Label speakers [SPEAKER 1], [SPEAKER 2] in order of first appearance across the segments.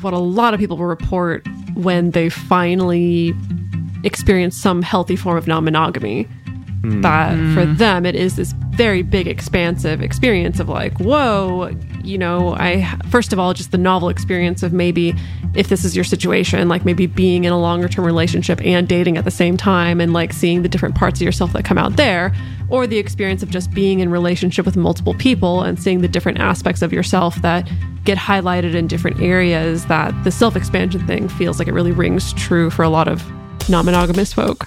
[SPEAKER 1] what a lot of people will report when they finally experience some healthy form of non monogamy. Hmm. That for hmm. them, it is this very big, expansive experience of like, whoa, you know, I, first of all, just the novel experience of maybe if this is your situation, like maybe being in a longer term relationship and dating at the same time and like seeing the different parts of yourself that come out there, or the experience of just being in relationship with multiple people and seeing the different aspects of yourself that get highlighted in different areas that the self expansion thing feels like it really rings true for a lot of non monogamous folk.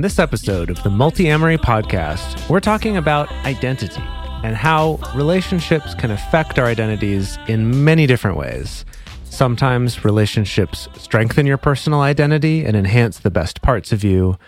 [SPEAKER 2] This episode of the Multiamory podcast, we're talking about identity and how relationships can affect our identities in many different ways. Sometimes relationships strengthen your personal identity and enhance the best parts of you,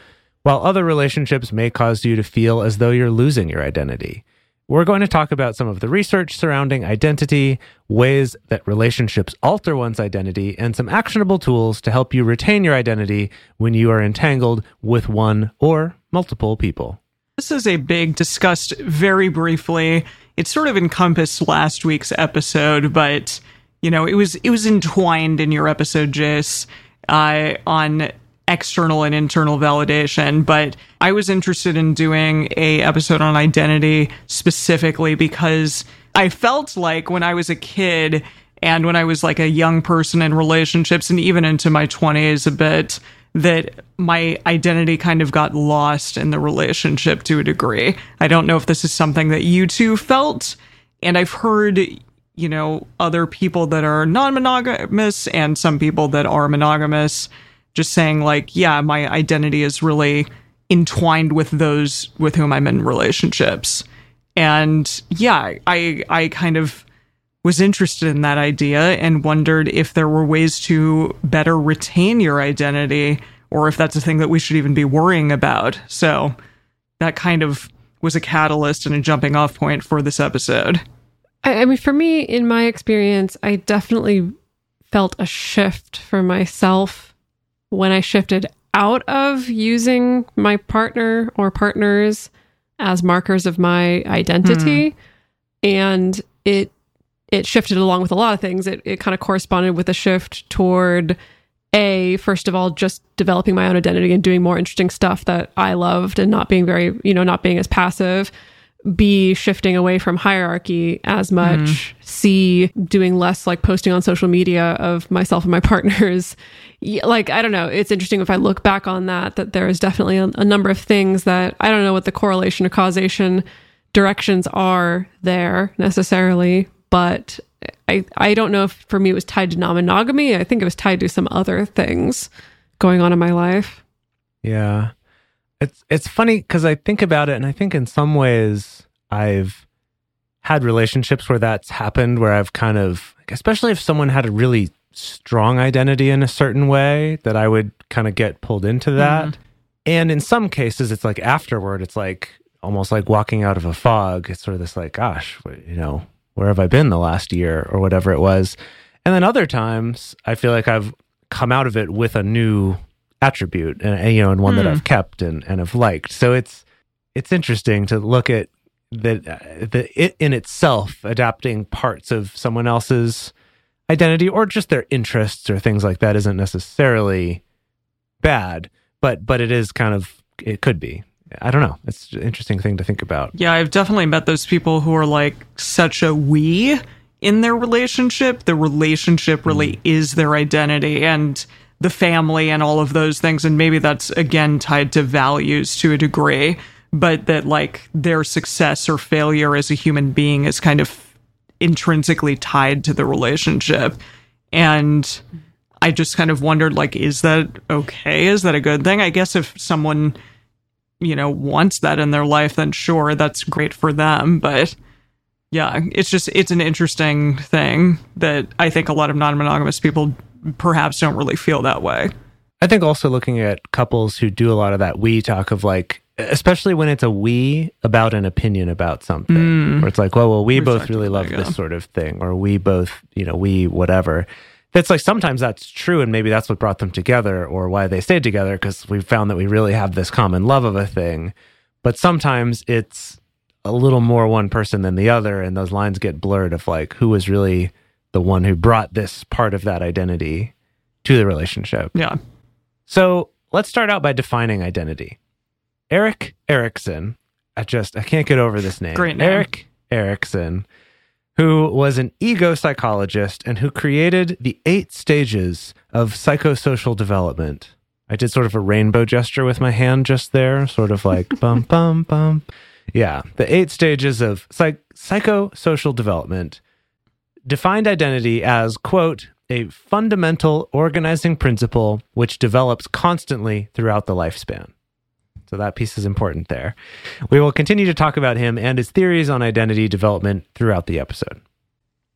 [SPEAKER 2] while other relationships may cause you to feel as though you're losing your identity. We're going to talk about some of the research surrounding identity, ways that relationships alter one's identity, and some actionable tools to help you retain your identity when you are entangled with one or multiple people.
[SPEAKER 3] This is a big discussed very briefly. It sort of encompassed last week's episode, but you know, it was it was entwined in your episode, Jase, uh, on external and internal validation. But I was interested in doing a episode on identity specifically because I felt like when I was a kid and when I was like a young person in relationships and even into my twenties a bit, that my identity kind of got lost in the relationship to a degree. I don't know if this is something that you two felt. And I've heard, you know, other people that are non monogamous and some people that are monogamous just saying, like, yeah, my identity is really entwined with those with whom I'm in relationships. And yeah, I I kind of was interested in that idea and wondered if there were ways to better retain your identity or if that's a thing that we should even be worrying about. So that kind of was a catalyst and a jumping off point for this episode.
[SPEAKER 1] I, I mean, for me, in my experience, I definitely felt a shift for myself when I shifted out of using my partner or partners as markers of my identity. Hmm. And it it shifted along with a lot of things. It it kind of corresponded with a shift toward a first of all just developing my own identity and doing more interesting stuff that I loved and not being very, you know, not being as passive. B shifting away from hierarchy as much. Mm-hmm. C doing less like posting on social media of myself and my partners. Like I don't know. It's interesting if I look back on that that there is definitely a, a number of things that I don't know what the correlation or causation directions are there necessarily, but I I don't know if for me it was tied to non-monogamy. I think it was tied to some other things going on in my life.
[SPEAKER 2] Yeah. It's it's funny because I think about it and I think in some ways I've had relationships where that's happened where I've kind of especially if someone had a really strong identity in a certain way that I would kind of get pulled into that. Mm-hmm. And in some cases it's like afterward it's like almost like walking out of a fog. It's sort of this like gosh, you know, where have I been the last year or whatever it was. And then other times I feel like I've come out of it with a new attribute and, and, you know and one that I've kept and and have liked. So it's it's interesting to look at that uh, the it in itself adapting parts of someone else's identity or just their interests or things like that isn't necessarily bad, but but it is kind of it could be. I don't know. It's an interesting thing to think about.
[SPEAKER 3] Yeah, I've definitely met those people who are like such a we in their relationship. The relationship really is their identity and the family and all of those things. And maybe that's again tied to values to a degree, but that like their success or failure as a human being is kind of intrinsically tied to the relationship. And I just kind of wondered like, is that okay? Is that a good thing? I guess if someone you know wants that in their life then sure that's great for them but yeah, it's just it's an interesting thing that I think a lot of non-monogamous people perhaps don't really feel that way.
[SPEAKER 2] I think also looking at couples who do a lot of that we talk of like, especially when it's a we about an opinion about something, mm. where it's like, well, well, we both really love this sort of thing, or we both, you know, we whatever. That's like sometimes that's true, and maybe that's what brought them together, or why they stayed together, because we found that we really have this common love of a thing. But sometimes it's a little more one person than the other, and those lines get blurred of like who was really the one who brought this part of that identity to the relationship.
[SPEAKER 3] Yeah.
[SPEAKER 2] So let's start out by defining identity. Erik Erikson, I just I can't get over this name.
[SPEAKER 3] Great name.
[SPEAKER 2] Erik Erikson, who was an ego psychologist and who created the eight stages of psychosocial development. I did sort of a rainbow gesture with my hand just there, sort of like bum bum bum. Yeah, the eight stages of psych- psychosocial development defined identity as, quote, a fundamental organizing principle which develops constantly throughout the lifespan. So that piece is important there. We will continue to talk about him and his theories on identity development throughout the episode.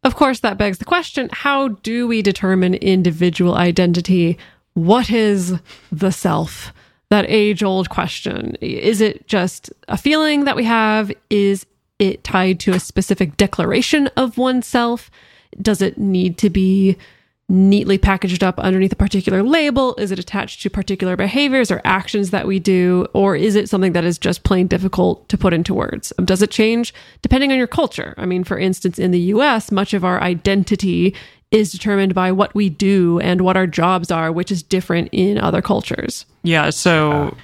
[SPEAKER 1] Of course, that begs the question how do we determine individual identity? What is the self? That age old question. Is it just a feeling that we have? Is it tied to a specific declaration of oneself? Does it need to be neatly packaged up underneath a particular label? Is it attached to particular behaviors or actions that we do? Or is it something that is just plain difficult to put into words? Um, Does it change depending on your culture? I mean, for instance, in the US, much of our identity is determined by what we do and what our jobs are, which is different in other cultures.
[SPEAKER 3] Yeah. So,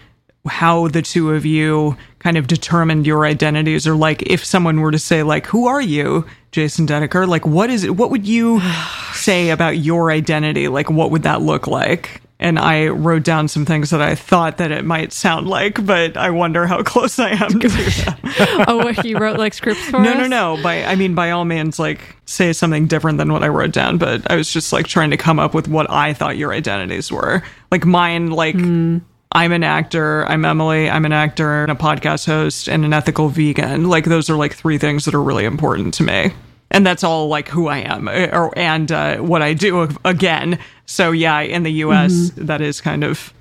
[SPEAKER 3] how the two of you kind of determined your identities, or like if someone were to say, like, who are you, Jason Dedeker? Like, what is it? What would you say about your identity? Like, what would that look like? And I wrote down some things that I thought that it might sound like, but I wonder how close I am to that.
[SPEAKER 1] oh, what you wrote like scripts for
[SPEAKER 3] No,
[SPEAKER 1] us?
[SPEAKER 3] no, no. By I mean, by all means, like say something different than what I wrote down. But I was just like trying to come up with what I thought your identities were. Like mine, like hmm. I'm an actor. I'm Emily. I'm an actor and a podcast host and an ethical vegan. Like those are like three things that are really important to me. And that's all like who I am uh, or and uh, what I do again. So yeah, in the U.S., that is kind of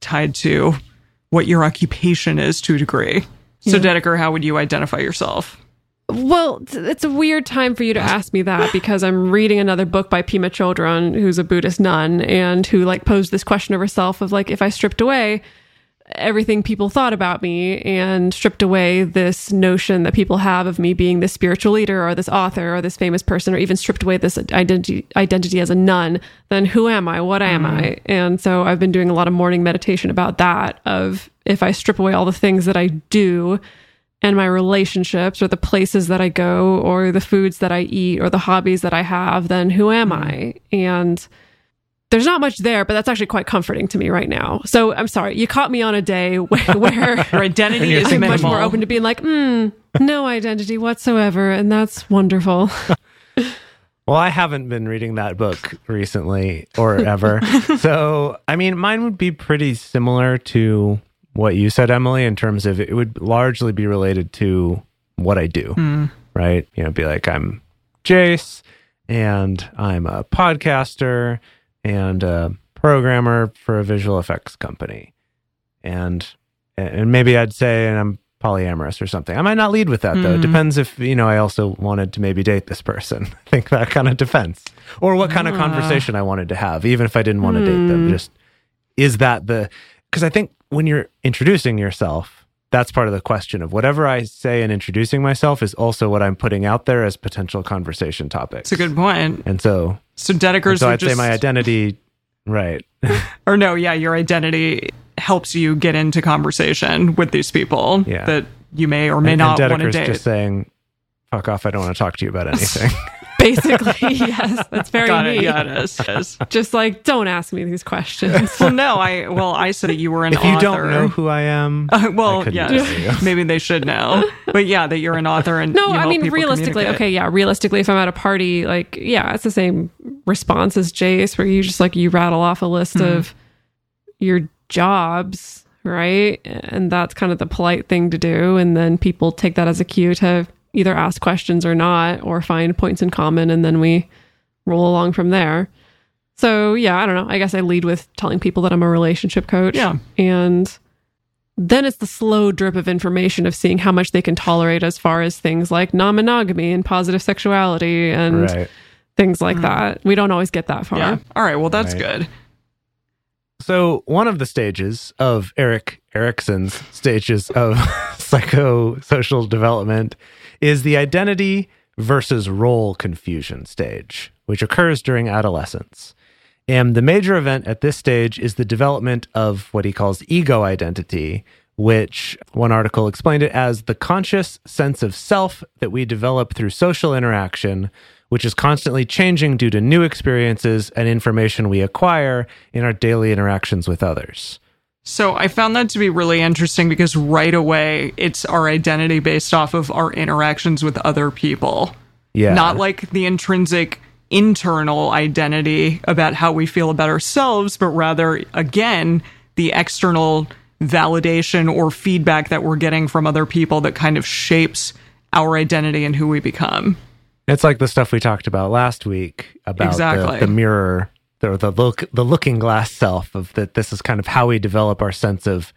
[SPEAKER 3] tied to what your occupation is to a degree. So, Dedeker, how would you identify yourself?
[SPEAKER 1] Well, it's a weird time for you to ask me that because I'm reading another book by Pema Chodron, who's a Buddhist nun, and who like posed this question of herself of like, if I stripped away everything people thought about me and stripped away this notion that people have of me being this spiritual leader or this author or this famous person or even stripped away this identity identity as a nun then who am i? What am mm-hmm. i? And so i've been doing a lot of morning meditation about that of if i strip away all the things that i do and my relationships or the places that I go or the foods that I eat or the hobbies that I have, then who am I? And there's not much there, but that's actually quite comforting to me right now. So I'm sorry, you caught me on a day where, where
[SPEAKER 3] Your identity is minimal.
[SPEAKER 1] much more open to being like, hmm, no identity whatsoever. And that's wonderful.
[SPEAKER 2] Well, I haven't been reading that book recently or ever. so, I mean, mine would be pretty similar to what you said, Emily, in terms of it would largely be related to what I do, hmm. right? You know, be like, I'm Jase and I'm a podcaster and a programmer for a visual effects company. And and maybe I'd say and I'm polyamorous or something. I might not lead with that though. It hmm. depends if, you know, I also wanted to maybe date this person. I think that kind of depends. Or what kind of ah. conversation I wanted to have, even if I didn't want to date them. Hmm. Just is that the because I think when you're introducing yourself, that's part of the question of whatever I say in introducing myself is also what I'm putting out there as potential conversation topics.
[SPEAKER 3] It's a good point.
[SPEAKER 2] and so,
[SPEAKER 3] So Dedeker's
[SPEAKER 2] so I'd
[SPEAKER 3] just,
[SPEAKER 2] say my identity, right?
[SPEAKER 3] or no, yeah, your identity helps you get into conversation with these people
[SPEAKER 2] Yeah.
[SPEAKER 3] that you may or may
[SPEAKER 2] and,
[SPEAKER 3] not
[SPEAKER 2] and
[SPEAKER 3] want to date.
[SPEAKER 2] just saying, "Fuck off! I don't want to talk to you about anything."
[SPEAKER 1] Basically, yes, that's very
[SPEAKER 3] Got
[SPEAKER 1] me.
[SPEAKER 3] it. Yeah, it is. It is.
[SPEAKER 1] Just like, don't ask me these questions.
[SPEAKER 3] well, no, I well, I said that you were an
[SPEAKER 2] if you
[SPEAKER 3] author.
[SPEAKER 2] don't know who I am,
[SPEAKER 3] Uh, well,
[SPEAKER 2] couldn't
[SPEAKER 3] yes, maybe they should know. But yeah, that you're an author and
[SPEAKER 1] No,
[SPEAKER 3] you
[SPEAKER 1] I mean realistically, okay, yeah, realistically, if I'm at a party, like, yeah, it's the same response as Jase, where you just like you rattle off a list
[SPEAKER 3] Hmm.
[SPEAKER 1] of your jobs, right? And that's kind of the polite thing to do, and then people take that as a cue to either ask questions or not, or find points in common, and then we roll along from there. So, yeah, I don't know. I guess I lead with telling people that I'm a relationship coach.
[SPEAKER 3] Yeah.
[SPEAKER 1] And then it's the slow drip of information of seeing how much they can tolerate as far as things like non monogamy and positive sexuality and
[SPEAKER 2] Right.
[SPEAKER 1] things like mm. that. We don't always get that far.
[SPEAKER 3] Yeah. All right. Well, that's
[SPEAKER 2] Right.
[SPEAKER 3] good.
[SPEAKER 2] So one of the stages of Erik Erikson's stages of psychosocial development is the identity versus role confusion stage, which occurs during adolescence. And the major event at this stage is the development of what he calls ego identity, which one article explained it as the conscious sense of self that we develop through social interaction, which is constantly changing due to new experiences and information we acquire in our daily interactions with others.
[SPEAKER 3] So I found that to be really interesting because right away it's our identity based off of our interactions with other people.
[SPEAKER 2] Yeah.
[SPEAKER 3] Not like the intrinsic internal identity about how we feel about ourselves, but rather, again, the external validation or feedback that we're getting from other people that kind of shapes our identity and who we become.
[SPEAKER 2] It's like the stuff we talked about last week about
[SPEAKER 3] Exactly.
[SPEAKER 2] the, the mirror, the the look, the looking glass self of that. This is kind of how we develop our sense of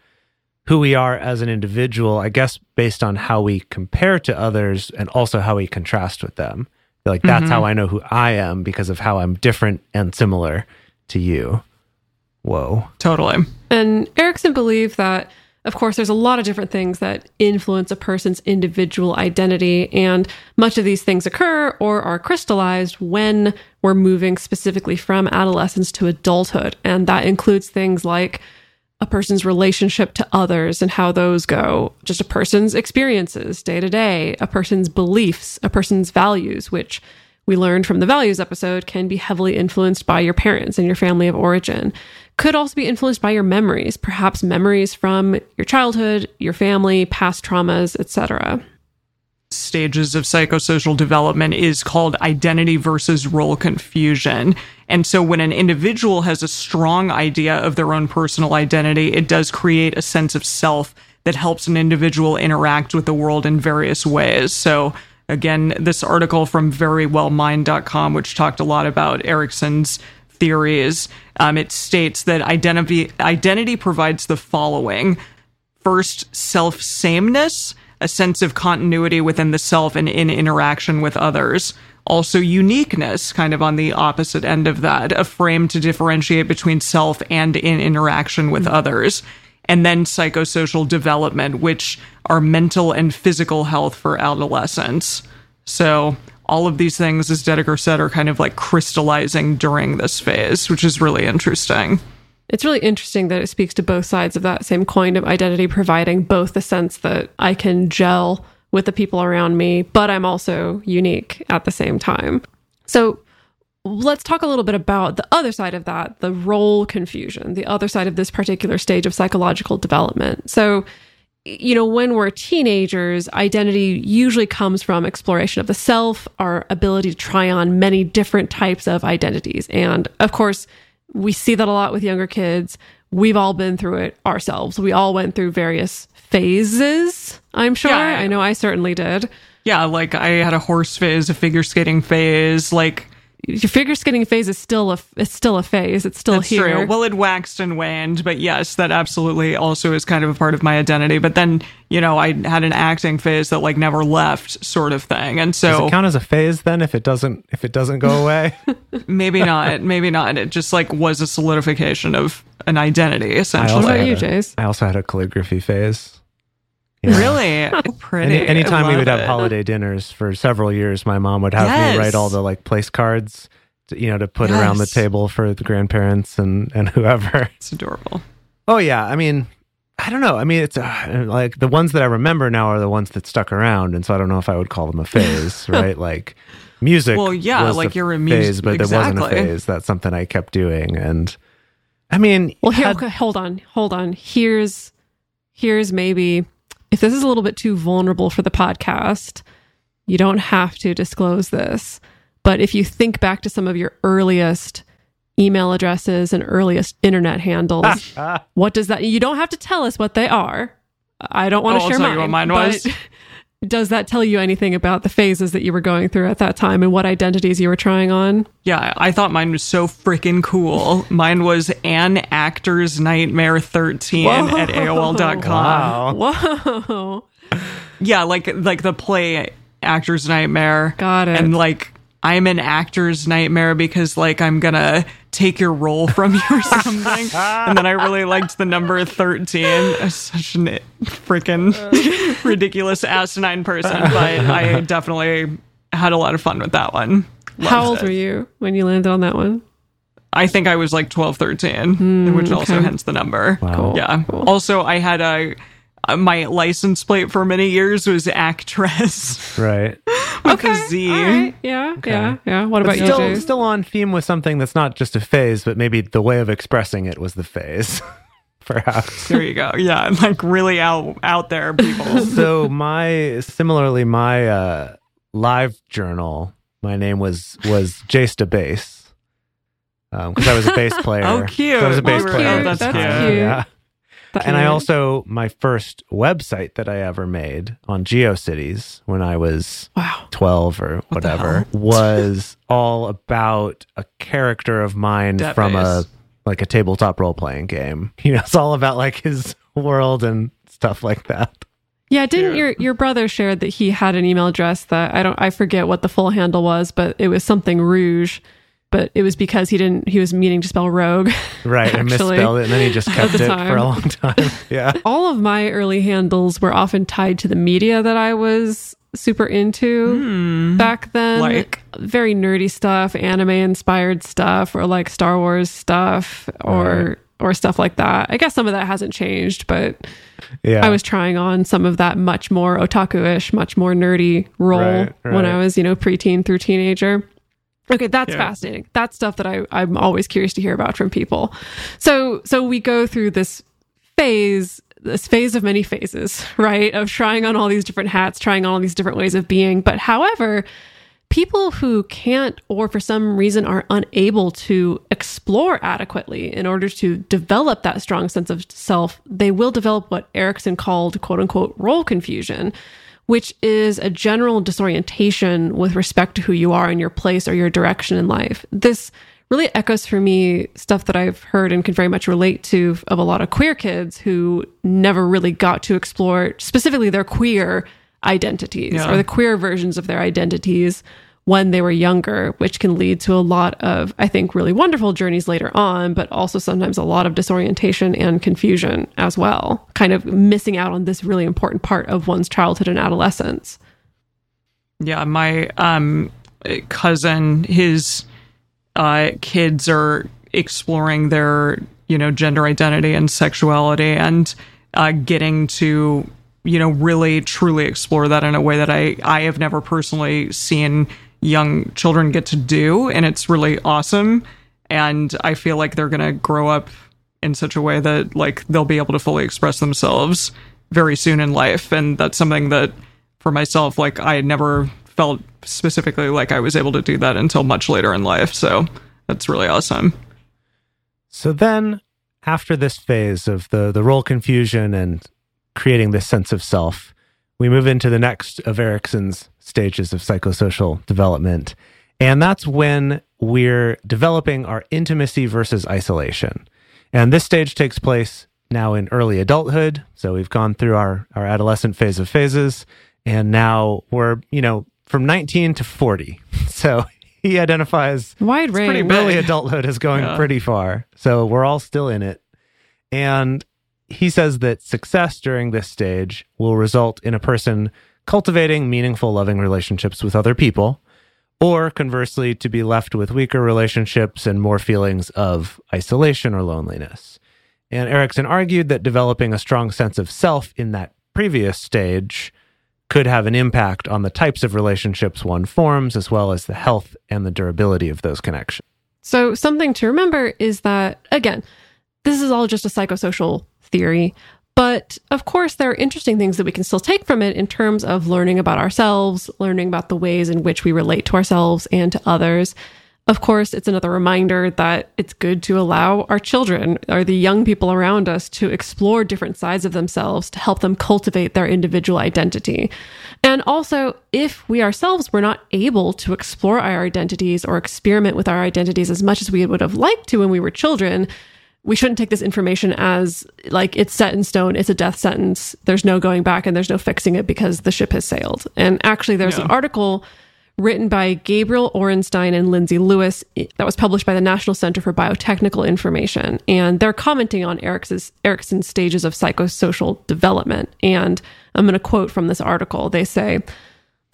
[SPEAKER 2] who we are as an individual. I guess based on how we compare to others and also how we contrast with them. Like that's mm-hmm. how I know who I am because of how I'm different and similar to you. Whoa.
[SPEAKER 3] Totally.
[SPEAKER 1] And Erikson believed that, of course, there's a lot of different things that influence a person's individual identity, and much of these things occur or are crystallized when we're moving specifically from adolescence to adulthood. And that includes things like a person's relationship to others and how those go, just a person's experiences day to day, a person's beliefs, a person's values, which we learned from the values episode can be heavily influenced by your parents and your family of origin. Could also be influenced by your memories, perhaps memories from your childhood, your family, past traumas, etc.
[SPEAKER 3] stages of psychosocial development is called identity versus role confusion. And so when an individual has a strong idea of their own personal identity, it does create a sense of self that helps an individual interact with the world in various ways. So again, this article from verywellmind.com, which talked a lot about Erikson's theories, um, it states that identity identity provides the following first self sameness, a sense of continuity within the self and in interaction with others. Also, uniqueness, kind of on the opposite end of that, a frame to differentiate between self and in interaction with others. And then psychosocial development, which are mental and physical health for adolescents. So, all of these things, as Dedeker said, are kind of like crystallizing during this phase, which is really interesting.
[SPEAKER 1] It's really interesting that it speaks to both sides of that same coin of identity, providing both the sense that I can gel with the people around me, but I'm also unique at the same time. So let's talk a little bit about the other side of that the role confusion, the other side of this particular stage of psychological development. So, you know, when we're teenagers, identity usually comes from exploration of the self, our ability to try on many different types of identities. And of course, we see that a lot with younger kids. We've all been through it ourselves. We all went through various phases, I'm sure.
[SPEAKER 3] Yeah.
[SPEAKER 1] I know I certainly did.
[SPEAKER 3] Yeah, like I had a horse phase, a figure skating phase, like
[SPEAKER 1] Your figure skating phase is still a it's still a phase. It's still
[SPEAKER 3] That's
[SPEAKER 1] here.
[SPEAKER 3] true. Well, it waxed and waned, but yes, that absolutely also is kind of a part of my identity. But then, you know, I had an acting phase that like never left, sort of thing. And so,
[SPEAKER 2] Does
[SPEAKER 3] so
[SPEAKER 2] it count as a phase then if it doesn't if it doesn't go away?
[SPEAKER 3] maybe not, maybe not. It just like was a solidification of an identity,
[SPEAKER 1] what
[SPEAKER 3] essentially.
[SPEAKER 2] also
[SPEAKER 1] about
[SPEAKER 2] had
[SPEAKER 1] you, Jase?
[SPEAKER 2] I also had a calligraphy phase. Yeah.
[SPEAKER 3] Really pretty.
[SPEAKER 2] Any, anytime
[SPEAKER 3] I
[SPEAKER 2] we
[SPEAKER 3] love
[SPEAKER 2] would have
[SPEAKER 3] it.
[SPEAKER 2] holiday dinners for several years, my mom would have
[SPEAKER 3] Yes.
[SPEAKER 2] me write all the like place cards, to, you know, to put around the table for the grandparents and and whoever.
[SPEAKER 3] It's adorable.
[SPEAKER 2] Oh yeah, I mean, I don't know. I mean, it's uh, like the ones that I remember now are the ones that stuck around, and so I don't know if I would call them a phase, right? Like music.
[SPEAKER 3] Well, yeah,
[SPEAKER 2] was
[SPEAKER 3] like
[SPEAKER 2] a
[SPEAKER 3] you're a mus-
[SPEAKER 2] phase, but there wasn't a phase. That's something I kept doing, and I mean,
[SPEAKER 1] Well, here,
[SPEAKER 2] had-
[SPEAKER 1] okay, hold on, hold on. Here's here's maybe if this is a little bit too vulnerable for the podcast, you don't have to disclose this. But if you think back to some of your earliest email addresses and earliest internet handles, what does that? You don't have to tell us what they are. I don't oh, want
[SPEAKER 3] Oh,
[SPEAKER 1] to share mine.
[SPEAKER 3] you what mine was.
[SPEAKER 1] Does that tell you anything about the phases that you were going through at that time and what identities you were trying on?
[SPEAKER 3] Yeah, I thought mine was so freaking cool. Mine was an actor's nightmare 13 at AOL.com.
[SPEAKER 2] Wow.
[SPEAKER 1] Whoa.
[SPEAKER 3] Yeah, like like the play actor's nightmare.
[SPEAKER 1] Got it.
[SPEAKER 3] And like I'm an actor's nightmare because like I'm gonna take your role from you or something. and then I really liked the number 13. Such a freaking ridiculous asinine person, but I definitely had a lot of fun with that one.
[SPEAKER 1] How old
[SPEAKER 3] it.
[SPEAKER 1] were you when you landed on that one?
[SPEAKER 3] I think I was like 12, 13, which also
[SPEAKER 1] Hmm, okay.
[SPEAKER 3] hence the number.
[SPEAKER 2] Wow.
[SPEAKER 3] Yeah.
[SPEAKER 1] Cool.
[SPEAKER 3] Also, I had a, my license plate for many years was actress
[SPEAKER 2] Right.
[SPEAKER 3] with a Z.
[SPEAKER 1] All right. Yeah. Yeah. Yeah. What about you,
[SPEAKER 2] still,
[SPEAKER 1] Jay?
[SPEAKER 2] still on theme with something that's not just a phase, but maybe the way of expressing it was the phase, perhaps.
[SPEAKER 3] There you go. Yeah, like really out out there, people.
[SPEAKER 2] so my similarly my uh, live journal, my name was was Jase the bass because I was a bass player.
[SPEAKER 3] Oh, cute.
[SPEAKER 2] So I was a bass
[SPEAKER 3] Oh,
[SPEAKER 2] player. at
[SPEAKER 3] that's
[SPEAKER 2] the
[SPEAKER 3] cute.
[SPEAKER 2] time,
[SPEAKER 1] cute.
[SPEAKER 2] And I also my first website that I ever made on GeoCities when I was
[SPEAKER 1] wow.
[SPEAKER 2] 12 or whatever was all about a character of mine
[SPEAKER 3] That
[SPEAKER 2] from a like a tabletop role playing game. You know, it's all about like his world and stuff like that.
[SPEAKER 1] Yeah, didn't your your brother shared that he had an email address that I don't I forget what the full handle was, but it was something rouge. But it was because he didn't he was meaning to spell rogue.
[SPEAKER 2] Right.
[SPEAKER 1] and
[SPEAKER 2] misspelled it and then he just kept it
[SPEAKER 1] time.
[SPEAKER 2] for a long time. Yeah.
[SPEAKER 1] All of my early handles were often tied to the media that I was super into hmm. back then.
[SPEAKER 3] Like?
[SPEAKER 1] very nerdy stuff, anime inspired stuff, or like Star Wars stuff, or or stuff like that. I guess some of that hasn't changed, but
[SPEAKER 2] Yeah.
[SPEAKER 1] I was trying on some of that much more otaku-ish, much more nerdy role
[SPEAKER 2] Right,
[SPEAKER 1] when. I was, you know, preteen through teenager. Okay, that's
[SPEAKER 3] Yeah.
[SPEAKER 1] fascinating. That's stuff that I, I'm always curious to hear about from people. So so we go through this phase, this phase of many phases, right? Of trying on all these different hats, trying on all these different ways of being. But however, people who can't or for some reason are unable to explore adequately in order to develop that strong sense of self, they will develop what Erikson called quote unquote role confusion, which is a general disorientation with respect to who you are and your place or your direction in life. This really echoes for me stuff that I've heard and can very much relate to of a lot of queer kids who never really got to explore specifically their queer identities
[SPEAKER 3] Yeah.
[SPEAKER 1] or the queer versions of their identities when they were younger, which can lead to a lot of, I think, really wonderful journeys later on, but also sometimes a lot of disorientation and confusion as well, kind of missing out on this really important part of one's childhood and adolescence.
[SPEAKER 3] Yeah, my um cousin, his uh kids are exploring their, you know, gender identity and sexuality and uh getting to, you know, really truly explore that in a way that I I have never personally seen young children get to do and it's really awesome. And I feel like they're going to grow up in such a way that like they'll be able to fully express themselves very soon in life. And that's something that for myself like i never felt specifically like i was able to do that until much later in life. So that's really awesome.
[SPEAKER 2] So then, after this phase of the the role confusion and creating this sense of self, we move into the next of Erikson's stages of psychosocial development, and that's when we're developing our intimacy versus isolation. And this stage takes place now in early adulthood. So we've gone through our our adolescent phase of phases, and now we're you know from 19 to 40. So he identifies
[SPEAKER 1] Wide range.
[SPEAKER 3] pretty big.
[SPEAKER 2] early adulthood is going
[SPEAKER 3] Yeah.
[SPEAKER 2] pretty far. So we're all still in it. And he says that success during this stage will result in a person cultivating meaningful, loving relationships with other people, or conversely, to be left with weaker relationships and more feelings of isolation or loneliness. And Erikson argued that developing a strong sense of self in that previous stage could have an impact on the types of relationships one forms, as well as the health and the durability of those connections.
[SPEAKER 1] So, something to remember is that, again, this is all just a psychosocial theory. But of course, there are interesting things that we can still take from it in terms of learning about ourselves, learning about the ways in which we relate to ourselves and to others. Of course, it's another reminder that it's good to allow our children or the young people around us to explore different sides of themselves to help them cultivate their individual identity. And also, if we ourselves were not able to explore our identities or experiment with our identities as much as we would have liked to when we were children, we shouldn't take this information as like it's set in stone, it's a death sentence, there's no going back and there's no fixing it because the ship has sailed. And actually, there's an article written by Gabriel Orenstein and Lindsay Lewis that was published by the National Center for Biotechnical Information. And they're commenting on Erikson's, Erikson's stages of psychosocial development. And I'm going to quote from this article. They say,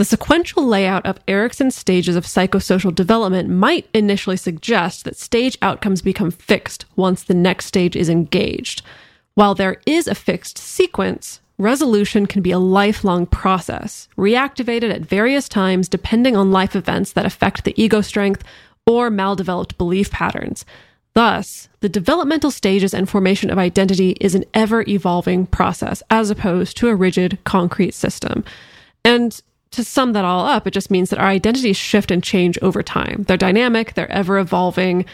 [SPEAKER 1] the sequential layout of Erikson's stages of psychosocial development might initially suggest that stage outcomes become fixed once the next stage is engaged. While there is a fixed sequence, resolution can be a lifelong process, reactivated at various times depending on life events that affect the ego strength or maldeveloped belief patterns. Thus, the developmental stages and formation of identity is an ever evolving process as opposed to a rigid, concrete system. And to sum that all up, it just means that our identities shift and change over time. They're dynamic, they're ever evolving.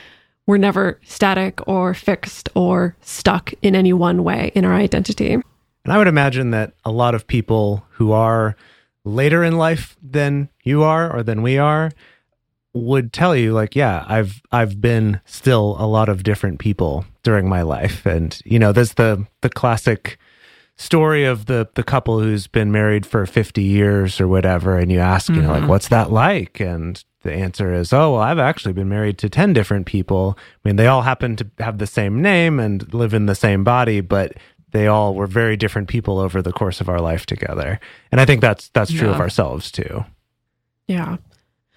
[SPEAKER 1] We're never static or fixed or stuck in any one way in our identity.
[SPEAKER 2] And I would imagine that a lot of people who are later in life than you are or than we are would tell you like yeah I've I've been still a lot of different people during my life and you know there's the the classic story of the the couple who's been married for 50 years or whatever and you ask you know like mm-hmm. what's that like? And the answer is oh well I've actually been married to 10 different people. I mean they all happen to have the same name and live in the same body but they all were very different people over the course of our life together. And I think that's that's true of ourselves too.
[SPEAKER 1] Yeah.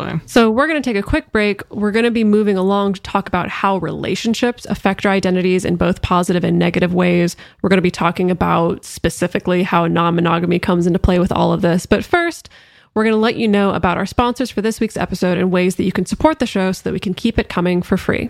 [SPEAKER 3] So,
[SPEAKER 1] So we're going to take a quick break. We're going to be moving along to talk about how relationships affect our identities in both positive and negative ways. We're going to be talking about specifically how non-monogamy comes into play with all of this. But first, we're going to let you know about our sponsors for this week's episode and ways that you can support the show so that we can keep it coming for free.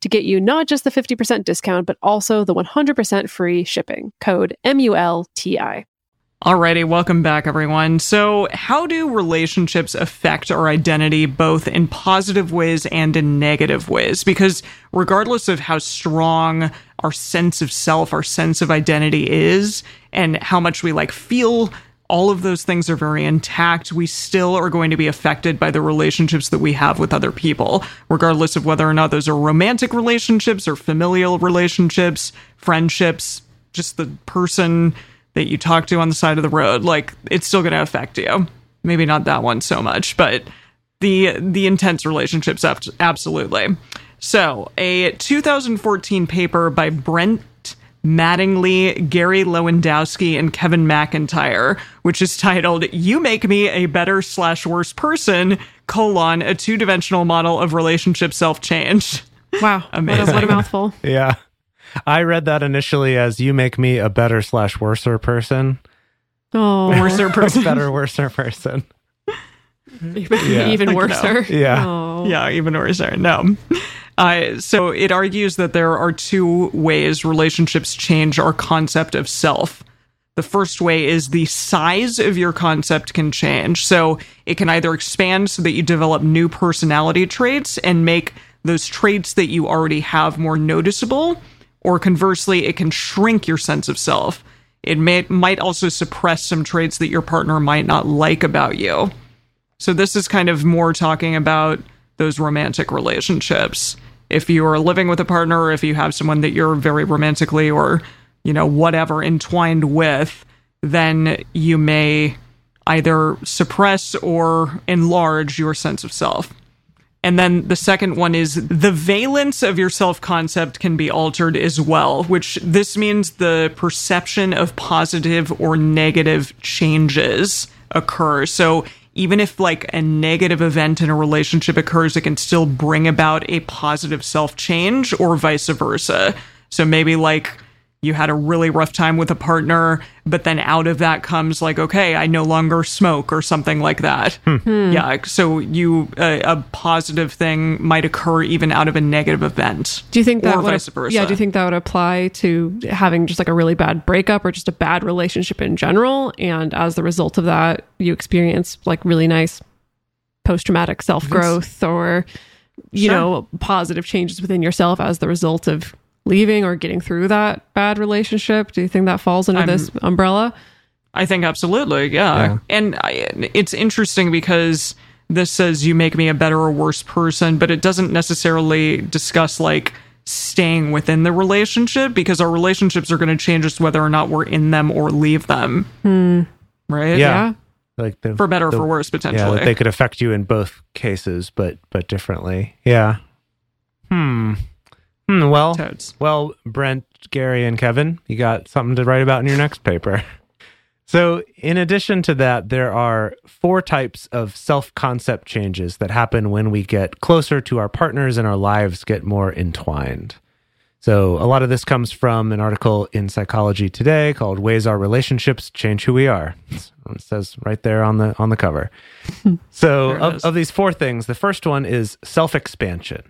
[SPEAKER 1] to get you not just the 50% discount, but also the 100% free shipping. Code M U L T I.
[SPEAKER 3] Alrighty, welcome back, everyone. So, how do relationships affect our identity both in positive ways and in negative ways? Because, regardless of how strong our sense of self, our sense of identity is, and how much we like feel, all of those things are very intact. We still are going to be affected by the relationships that we have with other people, regardless of whether or not those are romantic relationships or familial relationships, friendships, just the person that you talk to on the side of the road. Like it's still going to affect you. Maybe not that one so much but the the intense relationships absolutely. So a 2014 paper by brent Mattingly, Gary Lewandowski, and Kevin McIntyre, which is titled "You Make Me a Better Slash Worse Person: colon a two-dimensional model of relationship self-change."
[SPEAKER 1] Wow. What a,
[SPEAKER 3] Amazing.
[SPEAKER 1] what a mouthful.
[SPEAKER 2] Yeah. I read that initially as you make me a better slash worser person.
[SPEAKER 1] Oh,
[SPEAKER 3] Worser person.
[SPEAKER 2] better worser person.
[SPEAKER 1] even
[SPEAKER 2] Yeah.
[SPEAKER 1] even
[SPEAKER 3] Like,
[SPEAKER 1] worser.
[SPEAKER 2] Yeah.
[SPEAKER 1] Oh.
[SPEAKER 3] yeah, even worse. there. No. Uh, so it argues that there are two ways relationships change our concept of self. The first way is the size of your concept can change. So it can either expand so that you develop new personality traits and make those traits that you already have more noticeable, or conversely, it can shrink your sense of self. It may, might also suppress some traits that your partner might not like about you. So this is kind of more talking about those romantic relationships. If you are living with a partner, or if you have someone that you're very romantically or, you know, whatever entwined with, then you may either suppress or enlarge your sense of self. And then the second one is the valence of your self concept can be altered as well, which this means the perception of positive or negative changes occur. So even if like a negative event in a relationship occurs, it can still bring about a positive self change or vice versa. So maybe like you had a really rough time with a partner, but then out of that comes like, okay, I no longer smoke or something like that. Yeah. So you, uh, a positive thing might occur even out of a negative event.
[SPEAKER 1] Do you think that
[SPEAKER 3] or
[SPEAKER 1] would
[SPEAKER 3] vice versa?
[SPEAKER 1] yeah? Do you think that would apply to having just like a really bad breakup or just a bad relationship in general? And as the result of that, you experience like really nice post traumatic self growth or you
[SPEAKER 3] Sure.
[SPEAKER 1] know positive changes within yourself as the result of leaving or getting through that bad relationship? Do you think that falls under
[SPEAKER 3] I'm-
[SPEAKER 1] this umbrella?
[SPEAKER 3] I think absolutely, yeah.
[SPEAKER 2] Yeah.
[SPEAKER 3] And I, it's interesting because this says you make me a better or worse person, but it doesn't necessarily discuss like staying within the relationship because our relationships are going to change us whether or not we're in them or leave them. Right?
[SPEAKER 2] Yeah. Like the,
[SPEAKER 3] For better or
[SPEAKER 2] the-
[SPEAKER 3] for worse,
[SPEAKER 2] Yeah,
[SPEAKER 3] potentially.
[SPEAKER 2] that they could affect you in both cases, but but differently. Yeah. Hmm. Hmm. Well.
[SPEAKER 3] Toads.
[SPEAKER 2] Well, Brent, Gary, and Kevin, you got something to write about in your next paper. So, in addition to that, there are four types of self concept changes that happen when we get closer to our partners and our lives get more entwined. So, a lot of this comes from an article in Psychology Today called "Ways Our Relationships Change Who We Are." It says right there on the on the cover. so, of, of these four things, the first one is self expansion.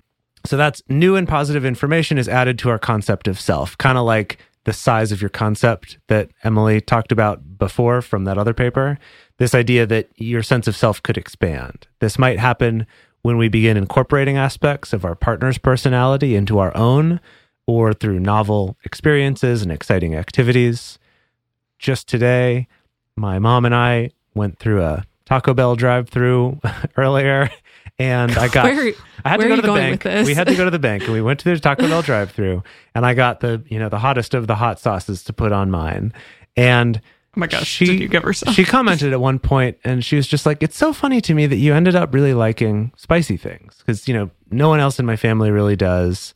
[SPEAKER 2] So that's new and positive information is added to our concept of self, kind of like the size of your concept that Emily talked about before from that other paper. This idea that your sense of self could expand. This might happen when we begin incorporating aspects of our partner's personality into our own or through novel experiences and exciting activities. Just today, my mom and I went through a Taco Bell drive through earlier and I got
[SPEAKER 1] Where-
[SPEAKER 2] I had to go to the bank. We had to go to the bank and we went to the Taco Bell drive through and I got the, you know, the hottest of the hot sauces to put on mine. And
[SPEAKER 3] Oh my gosh,
[SPEAKER 2] she,
[SPEAKER 3] did you give her some?
[SPEAKER 2] she commented at one point and she was just like, It's so funny to me that you ended up really liking spicy things. Because, you know, no one else in my family really does.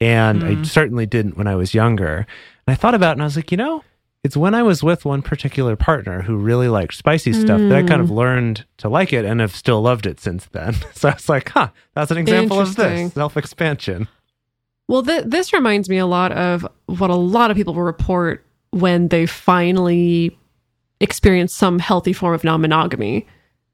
[SPEAKER 2] And I mm. certainly didn't when I was younger. And I thought about it and I was like, you know, it's when I was with one particular partner who really liked spicy stuff that I kind of mm. learned to like it and have still loved it since then. So I was like, huh, that's an example of this self expansion.
[SPEAKER 1] Well, th- this reminds me a lot of what a lot of people report when they finally experience some healthy form of non monogamy.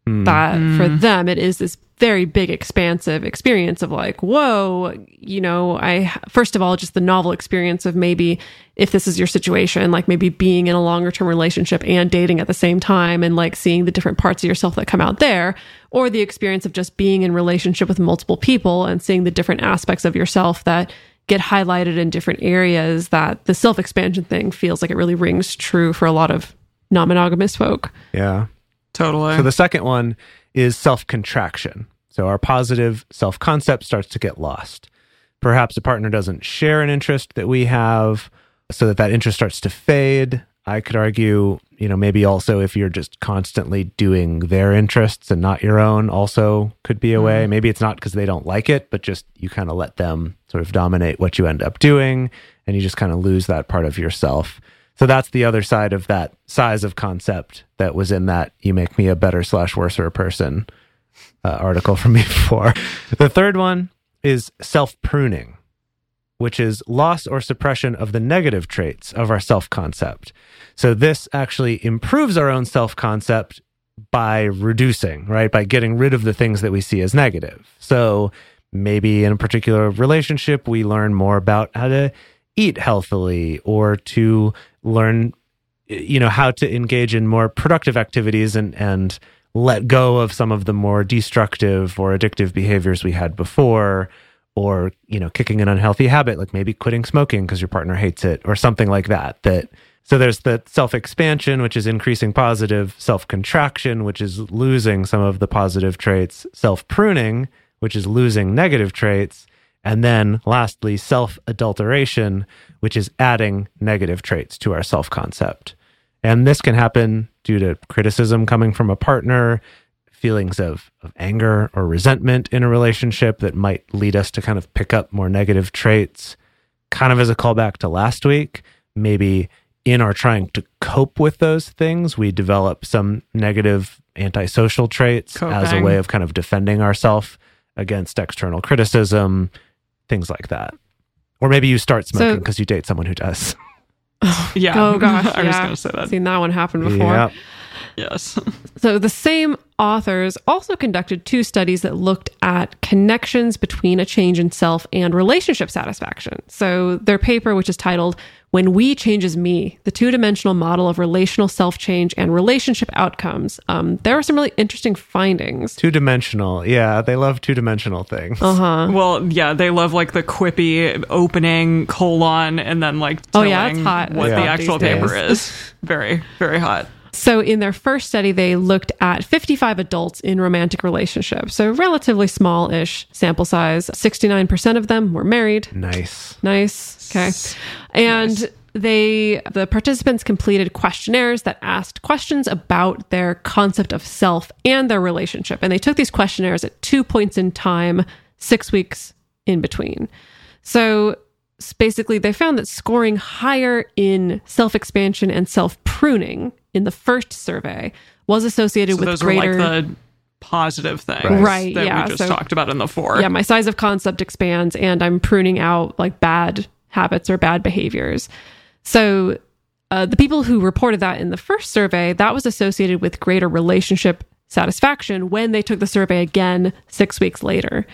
[SPEAKER 1] Hmm. That for hmm. them, it is this very big, expansive experience of like, whoa, you know, I, first of all, just the novel experience of maybe if this is your situation, like maybe being in a longer term relationship and dating at the same time and like seeing the different parts of yourself that come out there, or the experience of just being in relationship with multiple people and seeing the different aspects of yourself that get highlighted in different areas that the self expansion thing feels like it really rings true for a lot of non monogamous folk.
[SPEAKER 2] Yeah.
[SPEAKER 3] Totally.
[SPEAKER 2] So the second one is self contraction. So our positive self concept starts to get lost. Perhaps a partner doesn't share an interest that we have, so that that interest starts to fade. I could argue, you know, maybe also if you're just constantly doing their interests and not your own, also could be a way. Mm-hmm. Maybe it's not because they don't like it, but just you kind of let them sort of dominate what you end up doing, and you just kind of lose that part of yourself. So that's the other side of that size of concept that was in that "You make me a better slash worser person" uh, article from me before. The third one is self pruning, which is loss or suppression of the negative traits of our self concept. So this actually improves our own self concept by reducing, right? By getting rid of the things that we see as negative. So maybe in a particular relationship, we learn more about how to eat healthily or to learn, you know, how to engage in more productive activities and, and let go of some of the more destructive or addictive behaviors we had before or you know kicking an unhealthy habit like maybe quitting smoking because your partner hates it or something like that that so there's the self expansion which is increasing positive self contraction which is losing some of the positive traits self pruning which is losing negative traits and then lastly self adulteration which is adding negative traits to our self concept and this can happen due to criticism coming from a partner feelings of, of anger or resentment in a relationship that might lead us to kind of pick up more negative traits. Kind of as a callback to last week, maybe in our trying to cope with those things, we develop some negative antisocial traits as a way of kind of defending ourselves against external criticism, things like that. Or maybe you start smoking
[SPEAKER 1] So-
[SPEAKER 2] because you date someone who does.
[SPEAKER 3] Yeah.
[SPEAKER 1] Oh gosh,
[SPEAKER 3] I was
[SPEAKER 1] yeah.
[SPEAKER 3] going to say that.
[SPEAKER 1] Seen that one happen before.
[SPEAKER 2] Yep.
[SPEAKER 3] Yes.
[SPEAKER 1] So the same authors also conducted two studies that looked at connections between a change in self and relationship satisfaction. So their paper, which is titled When We Changes Me, the two-dimensional model of relational self-change and relationship outcomes. Um, there are some really interesting findings.
[SPEAKER 2] Two dimensional. Yeah, they love two dimensional things.
[SPEAKER 1] Uh-huh.
[SPEAKER 3] Well, yeah, they love like the quippy opening colon and then like
[SPEAKER 1] Oh, yeah, it's hot.
[SPEAKER 3] what
[SPEAKER 2] It's
[SPEAKER 3] the actual paper is. Very, very hot.
[SPEAKER 1] So, in their first study, they looked at 55 adults in romantic relationships. So, relatively small ish sample size. 69% of them were married.
[SPEAKER 2] Nice.
[SPEAKER 1] Nice. Okay. And they, the participants completed questionnaires that asked questions about their concept of self and their relationship. And they took these questionnaires at two points in time, six weeks in between. So basically, they found that scoring higher in self expansion and self pruning in the first survey was associated
[SPEAKER 3] So
[SPEAKER 1] with
[SPEAKER 3] those
[SPEAKER 1] greater.
[SPEAKER 3] are like the positive things
[SPEAKER 1] Right,
[SPEAKER 3] that
[SPEAKER 1] yeah,
[SPEAKER 3] we just
[SPEAKER 1] so-
[SPEAKER 3] talked about in the four.
[SPEAKER 1] yeah, my size of concept expands and I'm pruning out like bad habits or bad behaviors. So, uh, the people who reported that in the first survey, that was associated with greater relationship satisfaction when they took the survey again six weeks later.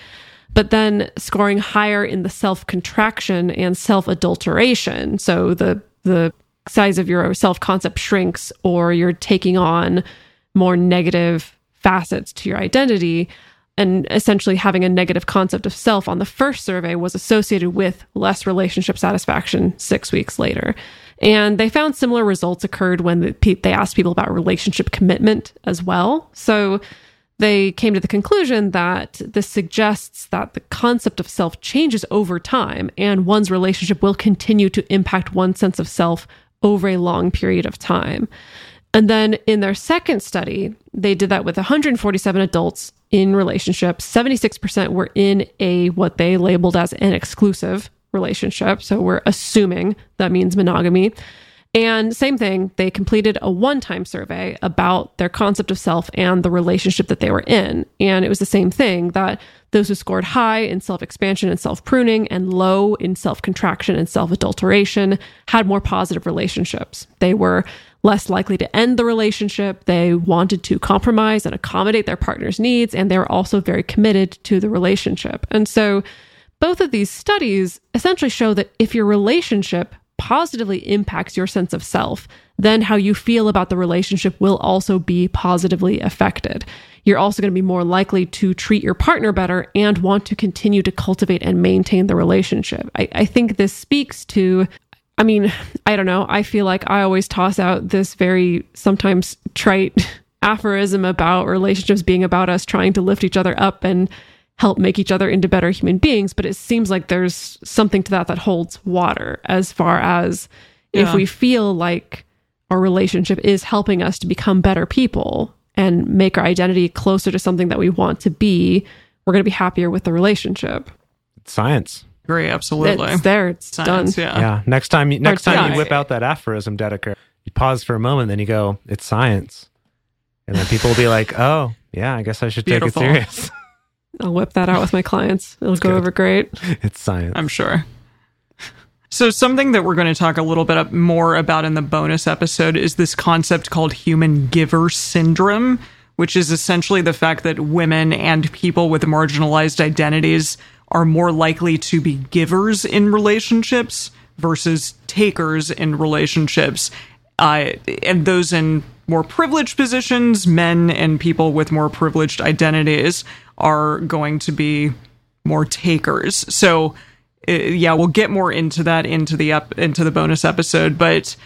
[SPEAKER 1] But then scoring higher in the self contraction and self adulteration. So, the, the size of your self concept shrinks or you're taking on more negative facets to your identity and essentially having a negative concept of self on the first survey was associated with less relationship satisfaction six weeks later. And they found similar results occurred when they asked people about relationship commitment as well. So they came to the conclusion that this suggests that the concept of self changes over time and one's relationship will continue to impact one's sense of self over a long period of time. And then in their second study, they did that with 147 adults in relationships. 76% were in a what they labeled as an exclusive relationship. So we're assuming that means monogamy. And same thing, they completed a one time survey about their concept of self and the relationship that they were in. And it was the same thing that those who scored high in self expansion and self pruning and low in self contraction and self adulteration had more positive relationships. They were less likely to end the relationship. They wanted to compromise and accommodate their partner's needs. And they were also very committed to the relationship. And so both of these studies essentially show that if your relationship positively impacts your sense of self, then how you feel about the relationship will also be positively affected. You're also going to be more likely to treat your partner better and want to continue to cultivate and maintain the relationship. I, I think this speaks to I mean, I don't know. I feel like I always toss out this very sometimes trite aphorism about relationships being about us trying to lift each other up and help make each other into better human beings. But it seems like there's something to that that holds water as far as if we feel like our relationship is helping us to become better people and make our identity closer to something that we want to be, we're going to be happier with the relationship.
[SPEAKER 2] It's science.
[SPEAKER 3] Agree, absolutely.
[SPEAKER 1] It's there, it's
[SPEAKER 3] Science,
[SPEAKER 1] done.
[SPEAKER 3] yeah.
[SPEAKER 2] Yeah. Next time, you, next time
[SPEAKER 1] science.
[SPEAKER 2] you whip out that aphorism, Dedeker, you pause for a moment, then you go, "It's science," and then people will be like, "Oh, yeah, I guess I should
[SPEAKER 3] Beautiful.
[SPEAKER 2] take it serious."
[SPEAKER 1] I'll whip that out with my clients. It'll go
[SPEAKER 2] good.
[SPEAKER 1] over great.
[SPEAKER 2] it's science.
[SPEAKER 3] I'm sure. So, something that we're going to talk a little bit more about in the bonus episode is this concept called human giver syndrome, which is essentially the fact that women and people with marginalized identities are more likely to be givers in relationships versus takers in relationships. Uh, and those in more privileged positions, men and people with more privileged identities, are going to be more takers. So, uh, yeah, we'll get more into that into the ep- into the bonus episode, but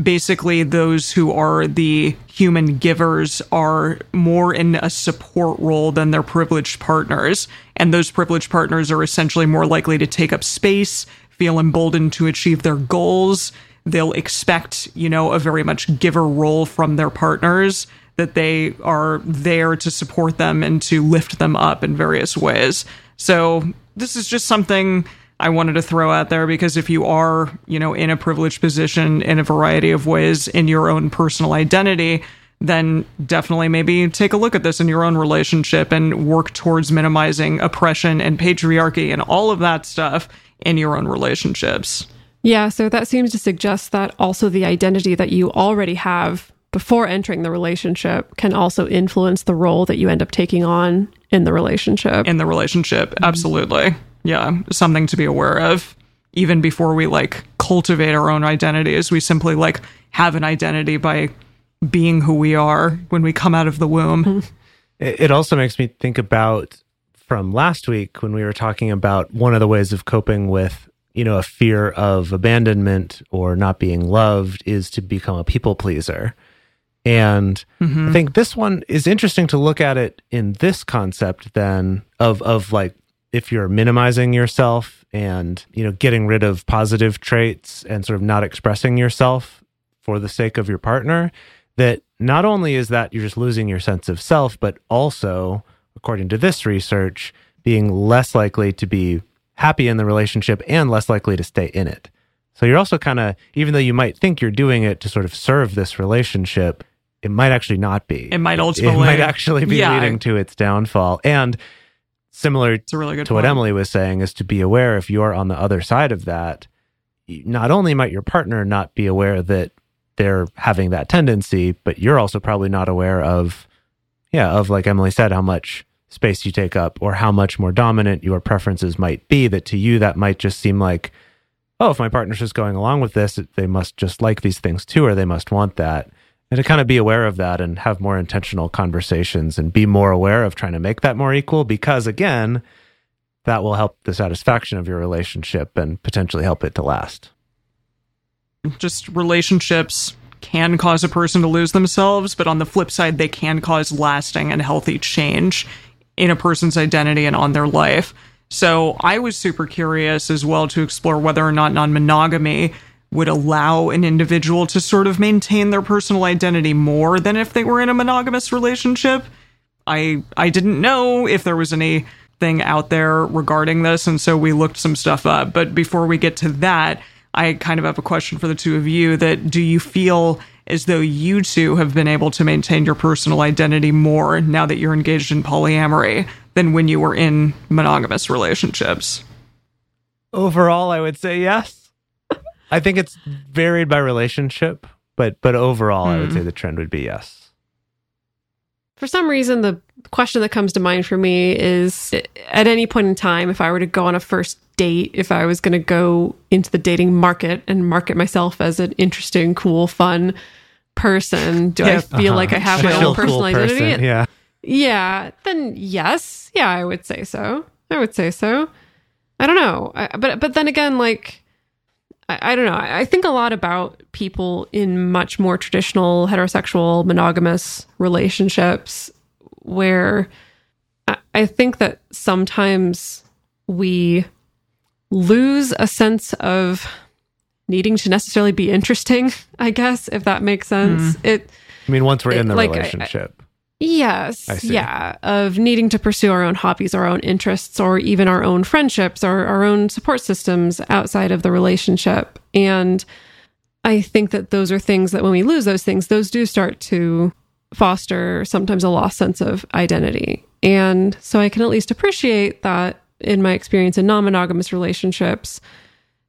[SPEAKER 3] basically those who are the human givers are more in a support role than their privileged partners and those privileged partners are essentially more likely to take up space feel emboldened to achieve their goals they'll expect you know a very much giver role from their partners that they are there to support them and to lift them up in various ways so this is just something I wanted to throw out there because if you are, you know, in a privileged position in a variety of ways in your own personal identity, then definitely maybe take a look at this in your own relationship and work towards minimizing oppression and patriarchy and all of that stuff in your own relationships.
[SPEAKER 1] Yeah, so that seems to suggest that also the identity that you already have before entering the relationship can also influence the role that you end up taking on in the relationship.
[SPEAKER 3] In the relationship, mm-hmm. absolutely. Yeah, something to be aware of. Even before we like cultivate our own identities, we simply like have an identity by being who we are when we come out of the womb. Mm-hmm.
[SPEAKER 2] It it also makes me think about from last week when we were talking about one of the ways of coping with, you know, a fear of abandonment or not being loved is to become a people pleaser. And mm-hmm. I think this one is interesting to look at it in this concept then of of like if you're minimizing yourself and, you know, getting rid of positive traits and sort of not expressing yourself for the sake of your partner, that not only is that you're just losing your sense of self, but also, according to this research, being less likely to be happy in the relationship and less likely to stay in it. So you're also kind of, even though you might think you're doing it to sort of serve this relationship, it might actually not be.
[SPEAKER 3] It might ultimately, It
[SPEAKER 2] might actually be
[SPEAKER 3] Yeah.
[SPEAKER 2] leading to its downfall. And similar
[SPEAKER 3] really
[SPEAKER 2] to what. Emily was saying is to be aware if you're on the other side of that, not only might your partner not be aware that they're having that tendency, but you're also probably not aware of, yeah, of like Emily said, how much space you take up or how much more dominant your preferences might be. That to you, that might just seem like, oh, if my partner's just going along with this, they must just like these things too, or they must want that. And to kind of be aware of that and have more intentional conversations and be more aware of trying to make that more equal because, again, that will help the satisfaction of your relationship and potentially help it to last.
[SPEAKER 3] just relationships can cause a person to lose themselves, but on the flip side, they can cause lasting and healthy change in a person's identity and on their life. So I was super curious as well to explore whether or not non monogamy would allow an individual to sort of maintain their personal identity more than if they were in a monogamous relationship. I I didn't know if there was anything out there regarding this, and so we looked some stuff up. But before we get to that, I kind of have a question for the two of you. That do you feel as though you two have been able to maintain your personal identity more now that you're engaged in polyamory than when you were in monogamous relationships?
[SPEAKER 2] Overall, I would say yes. I think it's varied by relationship, but but overall, I would hmm. say the trend would be yes.
[SPEAKER 1] For some reason, the question that comes to mind for me is at any point in time, if I were to go on a first date, if I was going to go into the dating market and market myself as an interesting, cool, fun person, do I feel like I uh-huh. have my own personal
[SPEAKER 2] cool
[SPEAKER 1] identity?
[SPEAKER 2] person, Yeah.
[SPEAKER 1] Yeah, then yes. Yeah, I would say so. I would say so. I don't know. I, but but then again, like I, I don't know. I, I think a lot about people in much more traditional heterosexual monogamous relationships where I, I think that sometimes we lose a sense of needing to necessarily be interesting, I guess, if that makes sense. Mm-hmm. It
[SPEAKER 2] I mean, once we're
[SPEAKER 1] It-
[SPEAKER 2] in the
[SPEAKER 1] like, I- I-
[SPEAKER 2] relationship,
[SPEAKER 1] Yes.
[SPEAKER 2] I see.
[SPEAKER 1] Yeah. Of needing to pursue our own hobbies, our own interests, or even our own friendships or our own support systems outside of the relationship. And I think that those are things that when we lose those things, those do start to foster sometimes a lost sense of identity. And so I can at least appreciate that in my experience in non monogamous relationships,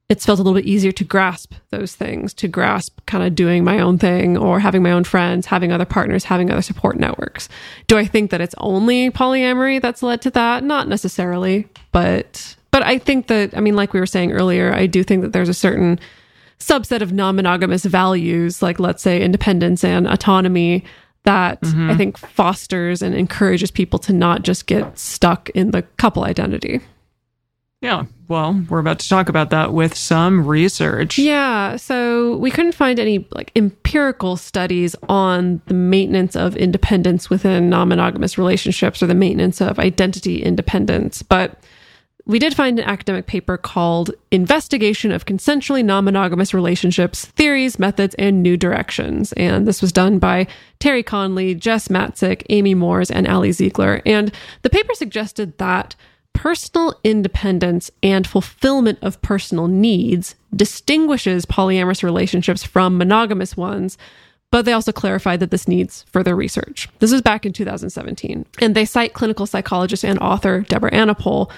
[SPEAKER 1] it's felt a little bit easier to grasp those things, to grasp kind of doing my own thing or having my own friends, having other partners, having other support networks. Do I think that it's only polyamory that's led to that? Not necessarily, but But I think that, I mean, like we were saying earlier, I do think that there's a certain subset of non monogamous values, like let's say independence and autonomy, that I mm-hmm. think fosters and encourages people to not just get stuck in the couple identity.
[SPEAKER 3] Yeah. Well, we're about to talk about that with some research.
[SPEAKER 1] Yeah, so we couldn't find any like empirical studies on the maintenance of independence within non-monogamous relationships or the maintenance of identity independence, but we did find an academic paper called Investigation of Consensually Non-Monogamous Relationships: Theories, Methods, and New Directions. And this was done by Terri Conley, Jes Matsick, Amy Moors, and Ali Ziegler. And the paper suggested that personal independence and fulfillment of personal needs distinguishes polyamorous relationships from monogamous ones but they also clarified that this needs further research. This is back in 2017. And they cite clinical psychologist and author Deborah Anapol,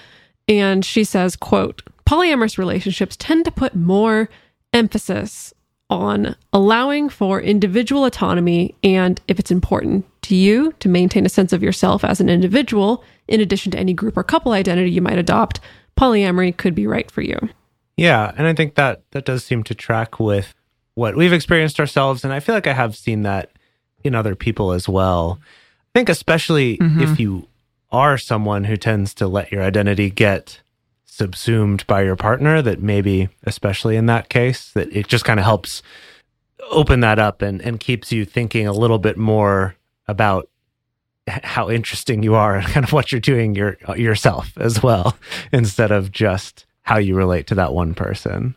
[SPEAKER 1] and she says, quote, polyamorous relationships tend to put more emphasis on allowing for individual autonomy and if it's important to you to maintain a sense of yourself as an individual in addition to any group or couple identity you might adopt polyamory could be right for you
[SPEAKER 2] Yeah, and I think that that does seem to track with what we've experienced ourselves, and I feel like I have seen that in other people as well. I think especially mm-hmm. if you are someone who tends to let your identity get subsumed by your partner, that maybe especially in that case, that it just kind of helps open that up and and keeps you thinking a little bit more about how interesting you are and kind of what you're doing your yourself as well instead of just how you relate to that one person.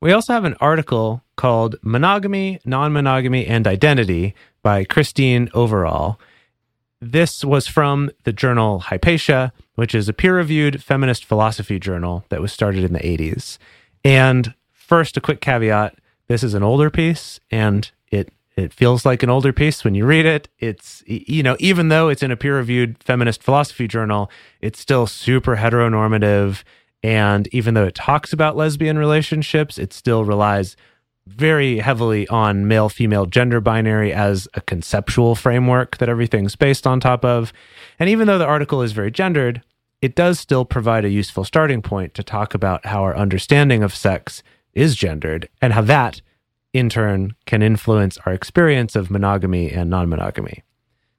[SPEAKER 2] We also have an article called Monogamy, Non-Monogamy and Identity by Christine Overall. This was from the journal Hypatia, which is a peer-reviewed feminist philosophy journal that was started in the 80s. And first a quick caveat, this is an older piece and it it feels like an older piece when you read it. It's you know, even though it's in a peer-reviewed feminist philosophy journal, it's still super heteronormative and even though it talks about lesbian relationships, it still relies very heavily on male female gender binary as a conceptual framework that everything's based on top of. And even though the article is very gendered, it does still provide a useful starting point to talk about how our understanding of sex is gendered and how that, in turn, can influence our experience of monogamy and non monogamy.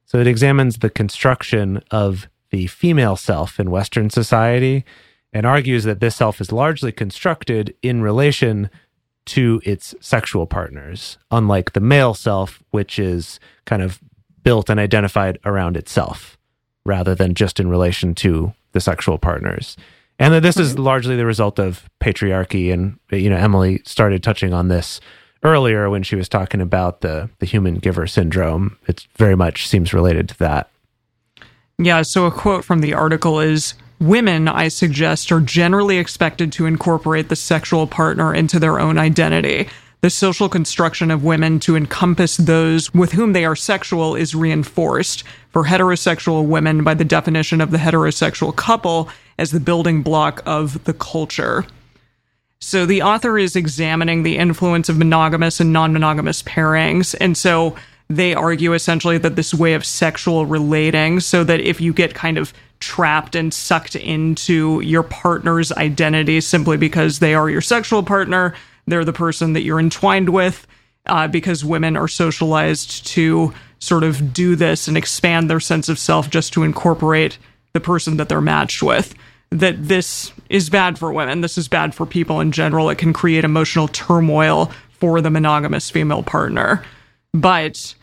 [SPEAKER 2] So it examines the construction of the female self in Western society and argues that this self is largely constructed in relation to its sexual partners, unlike the male self, which is kind of built and identified around itself rather than just in relation to the sexual partners. And that this is largely the result of patriarchy. And, you know, Emily started touching on this earlier when she was talking about the, the human giver syndrome. It very much seems related to that.
[SPEAKER 3] Yeah, so a quote from the article is Women, I suggest, are generally expected to incorporate the sexual partner into their own identity. The social construction of women to encompass those with whom they are sexual is reinforced for heterosexual women by the definition of the heterosexual couple as the building block of the culture. So the author is examining the influence of monogamous and non monogamous pairings. And so they argue essentially that this way of sexual relating, so that if you get kind of trapped and sucked into your partner's identity simply because they are your sexual partner, they're the person that you're entwined with, uh, because women are socialized to sort of do this and expand their sense of self just to incorporate the person that they're matched with that this is bad for women. This is bad for people in general. It can create emotional turmoil for the monogamous female partner. But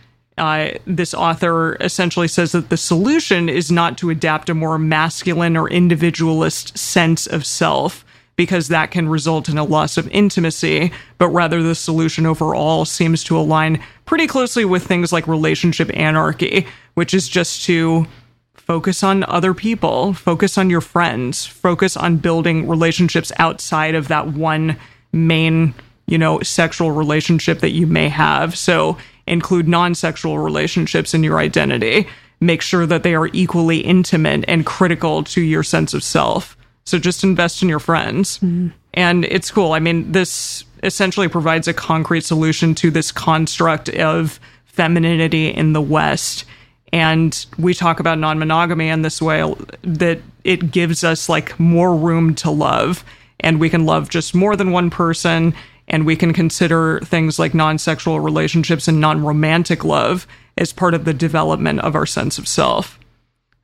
[SPEAKER 3] uh, this author essentially says that the solution is not to adapt a more masculine or individualist sense of self, because that can result in a loss of intimacy, but rather the solution overall seems to align pretty closely with things like relationship anarchy, which is just to focus on other people, focus on your friends, focus on building relationships outside of that one main, you know, sexual relationship that you may have. So include non sexual relationships in your identity. Make sure that they are equally intimate and critical to your sense of self. So just invest in your friends. Mm-hmm. And it's cool. I mean, this essentially provides a concrete solution to this construct of femininity in the West and we talk about non-monogamy in this way that it gives us like more room to love and we can love just more than one person and we can consider things like non-sexual relationships and non-romantic love as part of the development of our sense of self.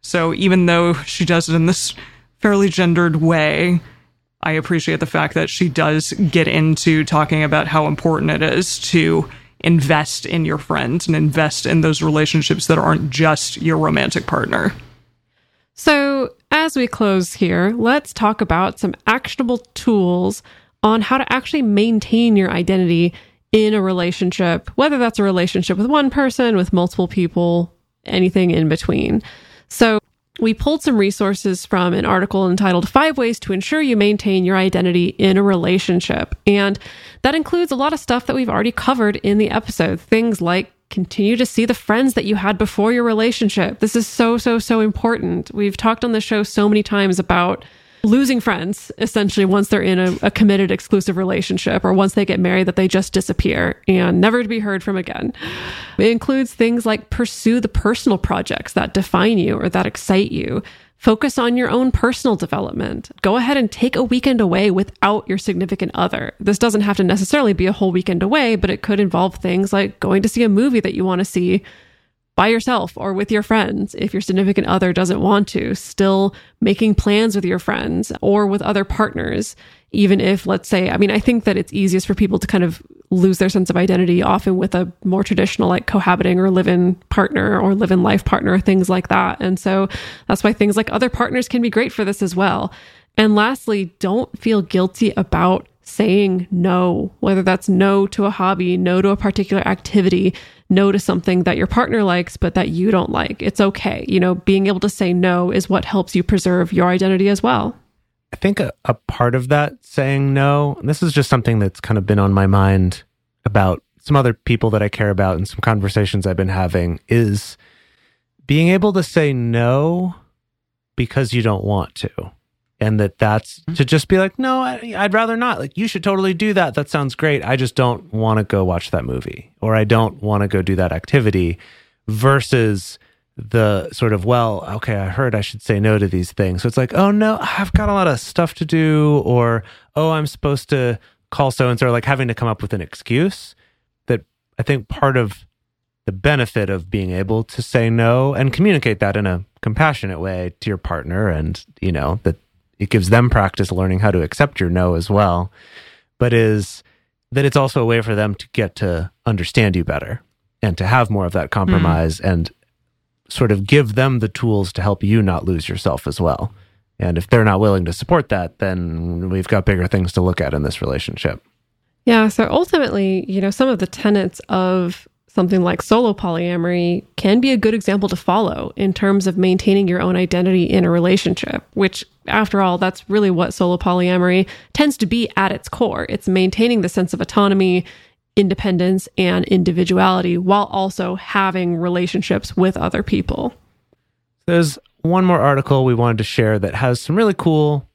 [SPEAKER 3] So even though she does it in this fairly gendered way, I appreciate the fact that she does get into talking about how important it is to invest in your friends and invest in those relationships that aren't just your romantic partner.
[SPEAKER 1] So, as we close here, let's talk about some actionable tools on how to actually maintain your identity in a relationship, whether that's a relationship with one person, with multiple people, anything in between. So, we pulled some resources from an article entitled Five Ways to Ensure You Maintain Your Identity in a Relationship. And that includes a lot of stuff that we've already covered in the episode. Things like continue to see the friends that you had before your relationship. This is so, so, so important. We've talked on the show so many times about losing friends essentially once they're in a, a, committed exclusive relationship or once they get married that they just disappear and never to be heard from again. It includes things like pursue the personal projects that define you or that excite you. Focus on your own personal development. Go ahead and take a weekend away without your significant other. This doesn't have to necessarily be a whole weekend away, but it could involve things like going to see a movie that you want to see by yourself or with your friends if your significant other doesn't want to, still making plans with your friends or with other partners. Even if, let's say, I mean, I think that it's easiest for people to kind of lose their sense of identity often with a more traditional, like cohabiting or live in partner or live in life partner, things like that. And so that's why things like other partners can be great for this as well. And lastly, don't feel guilty about saying no, whether that's no to a hobby, no to a particular activity, no to something that your partner likes, but that you don't like. It's okay. You know, being able to say no is what helps you preserve your identity as well.
[SPEAKER 2] I think a, a part of that saying no, this is just something that's kind of been on my mind about some other people that I care about and some conversations I've been having is being able to say no because you don't want to and that that's mm-hmm. to just be like no I, i'd rather not. Like you should totally do that. That sounds great. I just don't want to go watch that movie or i don't want to go do that activity versus the sort of well okay i heard i should say no to these things. So it's like oh no i've got a lot of stuff to do or oh i'm supposed to call so and so like having to come up with an excuse that i think part of the benefit of being able to say no and communicate that in a compassionate way to your partner and you know that it gives them practice learning how to accept your no as well, but is that it's also a way for them to get to understand you better and to have more of that compromise mm. and sort of give them the tools to help you not lose yourself as well. And if they're not willing to support that, then we've got bigger things to look at in this relationship.
[SPEAKER 1] Yeah. So ultimately, you know, some of the tenets of something like solo polyamory can be a good example to follow in terms of maintaining your own identity in a relationship, which, after all, that's really what solo polyamory tends to be at its core. It's maintaining the sense of autonomy, independence, and individuality while also having relationships with other people.
[SPEAKER 2] There's one more article we wanted to share that has some really cool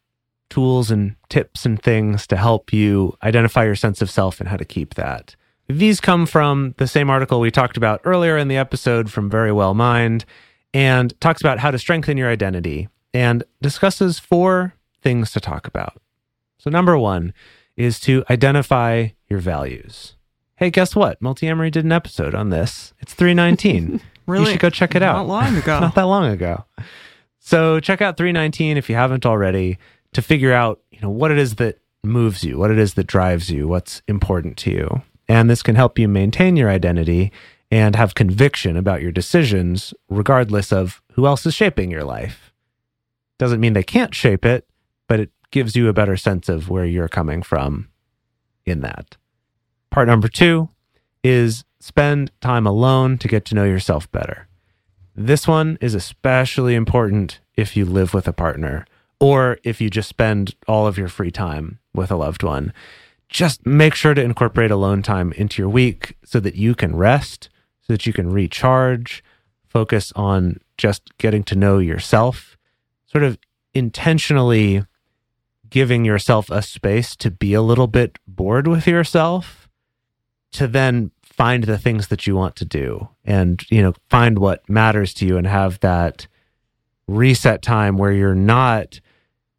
[SPEAKER 2] tools and tips and things to help you identify your sense of self and how to keep that. These come from the same article we talked about earlier in the episode from Verywell Mind and talks about how to strengthen your identity and discusses four things to talk about. So, number one is to identify your values. Hey, guess what? Multiamory did an episode on this. It's 319.
[SPEAKER 3] Really?
[SPEAKER 2] You should go check it out.
[SPEAKER 3] Not long ago.
[SPEAKER 2] Not that long ago. So, check out 319 if you haven't already to figure out, you know, what it is that moves you, what it is that drives you, what's important to you. And this can help you maintain your identity and have conviction about your decisions, regardless of who else is shaping your life. Doesn't mean they can't shape it, but it gives you a better sense of where you're coming from in that. Part number two is spend time alone to get to know yourself better. This one is especially important if you live with a partner or if you just spend all of your free time with a loved one just make sure to incorporate alone time into your week so that you can rest, so that you can recharge, focus on just getting to know yourself, sort of intentionally giving yourself a space to be a little bit bored with yourself, to then find the things that you want to do and, you know, find what matters to you and have that reset time where you're not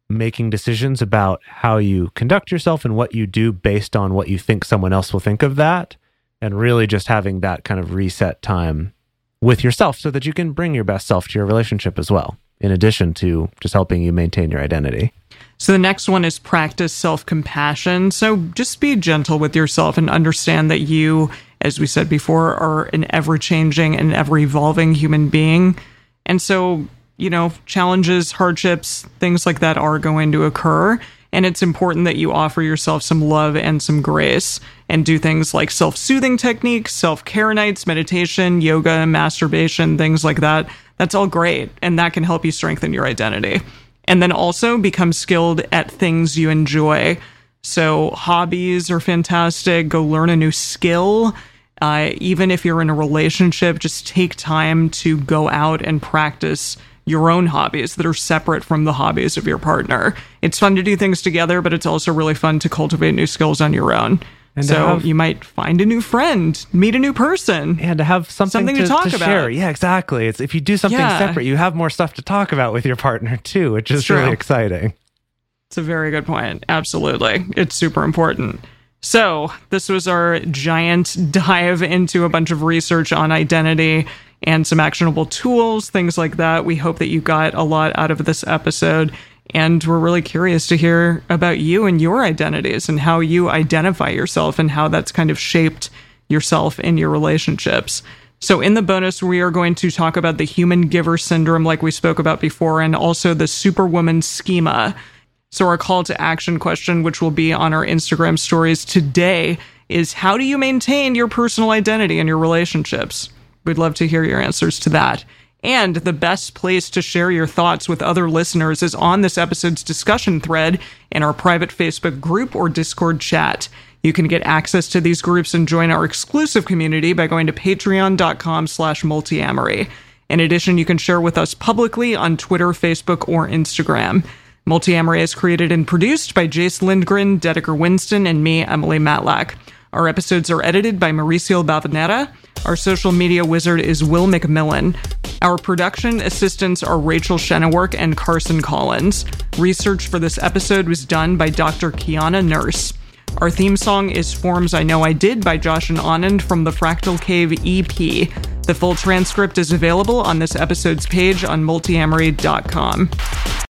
[SPEAKER 2] making decisions about how you conduct yourself and what you do based on what you think someone else will think of that and really just having that kind of reset time with yourself so that you can bring your best self to your relationship as well in addition to just helping you maintain your identity
[SPEAKER 3] So the next one is practice self compassion. So just be gentle with yourself and understand that you, as we said before, are an ever changing and ever evolving human being. And so, you know, challenges, hardships, things like that are going to occur. And it's important that you offer yourself some love and some grace and do things like self soothing techniques, self care nights, meditation, yoga, masturbation, things like that. That's all great. And that can help you strengthen your identity and then also become skilled at things you enjoy. So, hobbies are fantastic. Go learn a new skill. Uh, even if you're in a relationship, just take time to go out and practice your own hobbies that are separate from the hobbies of your partner. It's fun to do things together, but it's also really fun to cultivate new skills on your own.
[SPEAKER 2] And
[SPEAKER 3] so,
[SPEAKER 2] have-
[SPEAKER 3] you might find a new friend, meet a new person.
[SPEAKER 2] and to have something,
[SPEAKER 3] Something to talk about.
[SPEAKER 2] share. Yeah, exactly. It's if you do something
[SPEAKER 3] Yeah.
[SPEAKER 2] separate, you have more stuff to talk about with your partner too, which is really exciting.
[SPEAKER 3] It's a very good point. Absolutely. It's super important. So, this was our giant dive into a bunch of research on identity and some actionable tools, things like that. We hope that you got a lot out of this episode. And we're really curious to hear about you and your identities and how you identify yourself and how that's kind of shaped yourself in your relationships. So, in the bonus, we are going to talk about the human giver syndrome, like we spoke about before, and also the superwoman schema. So, our call to action question, which will be on our Instagram stories today, is how do you maintain your personal identity in your relationships? We'd love to hear your answers to that. And the best place to share your thoughts with other listeners is on this episode's discussion thread in our private Facebook group or Discord chat. You can get access to these groups and join our exclusive community by going to patreon.com slash multiamory. In addition, you can share with us publicly on Twitter, Facebook, or Instagram. Multiamory is created and produced by Jase Lindgren, Dedeker Winston, and me, Emily Matlack. Our episodes are edited by Mauricio Balvanera. Our social media wizard is Will McMillan. Our production assistants are Rachel Shennework and Carson Collins. Research for this episode was done by Dr. Kiana Nurse. Our theme song is Forms I Know I Did by Josh and Anand from the Fractal Cave EP. The full transcript is available on this episode's page on multiamory.com.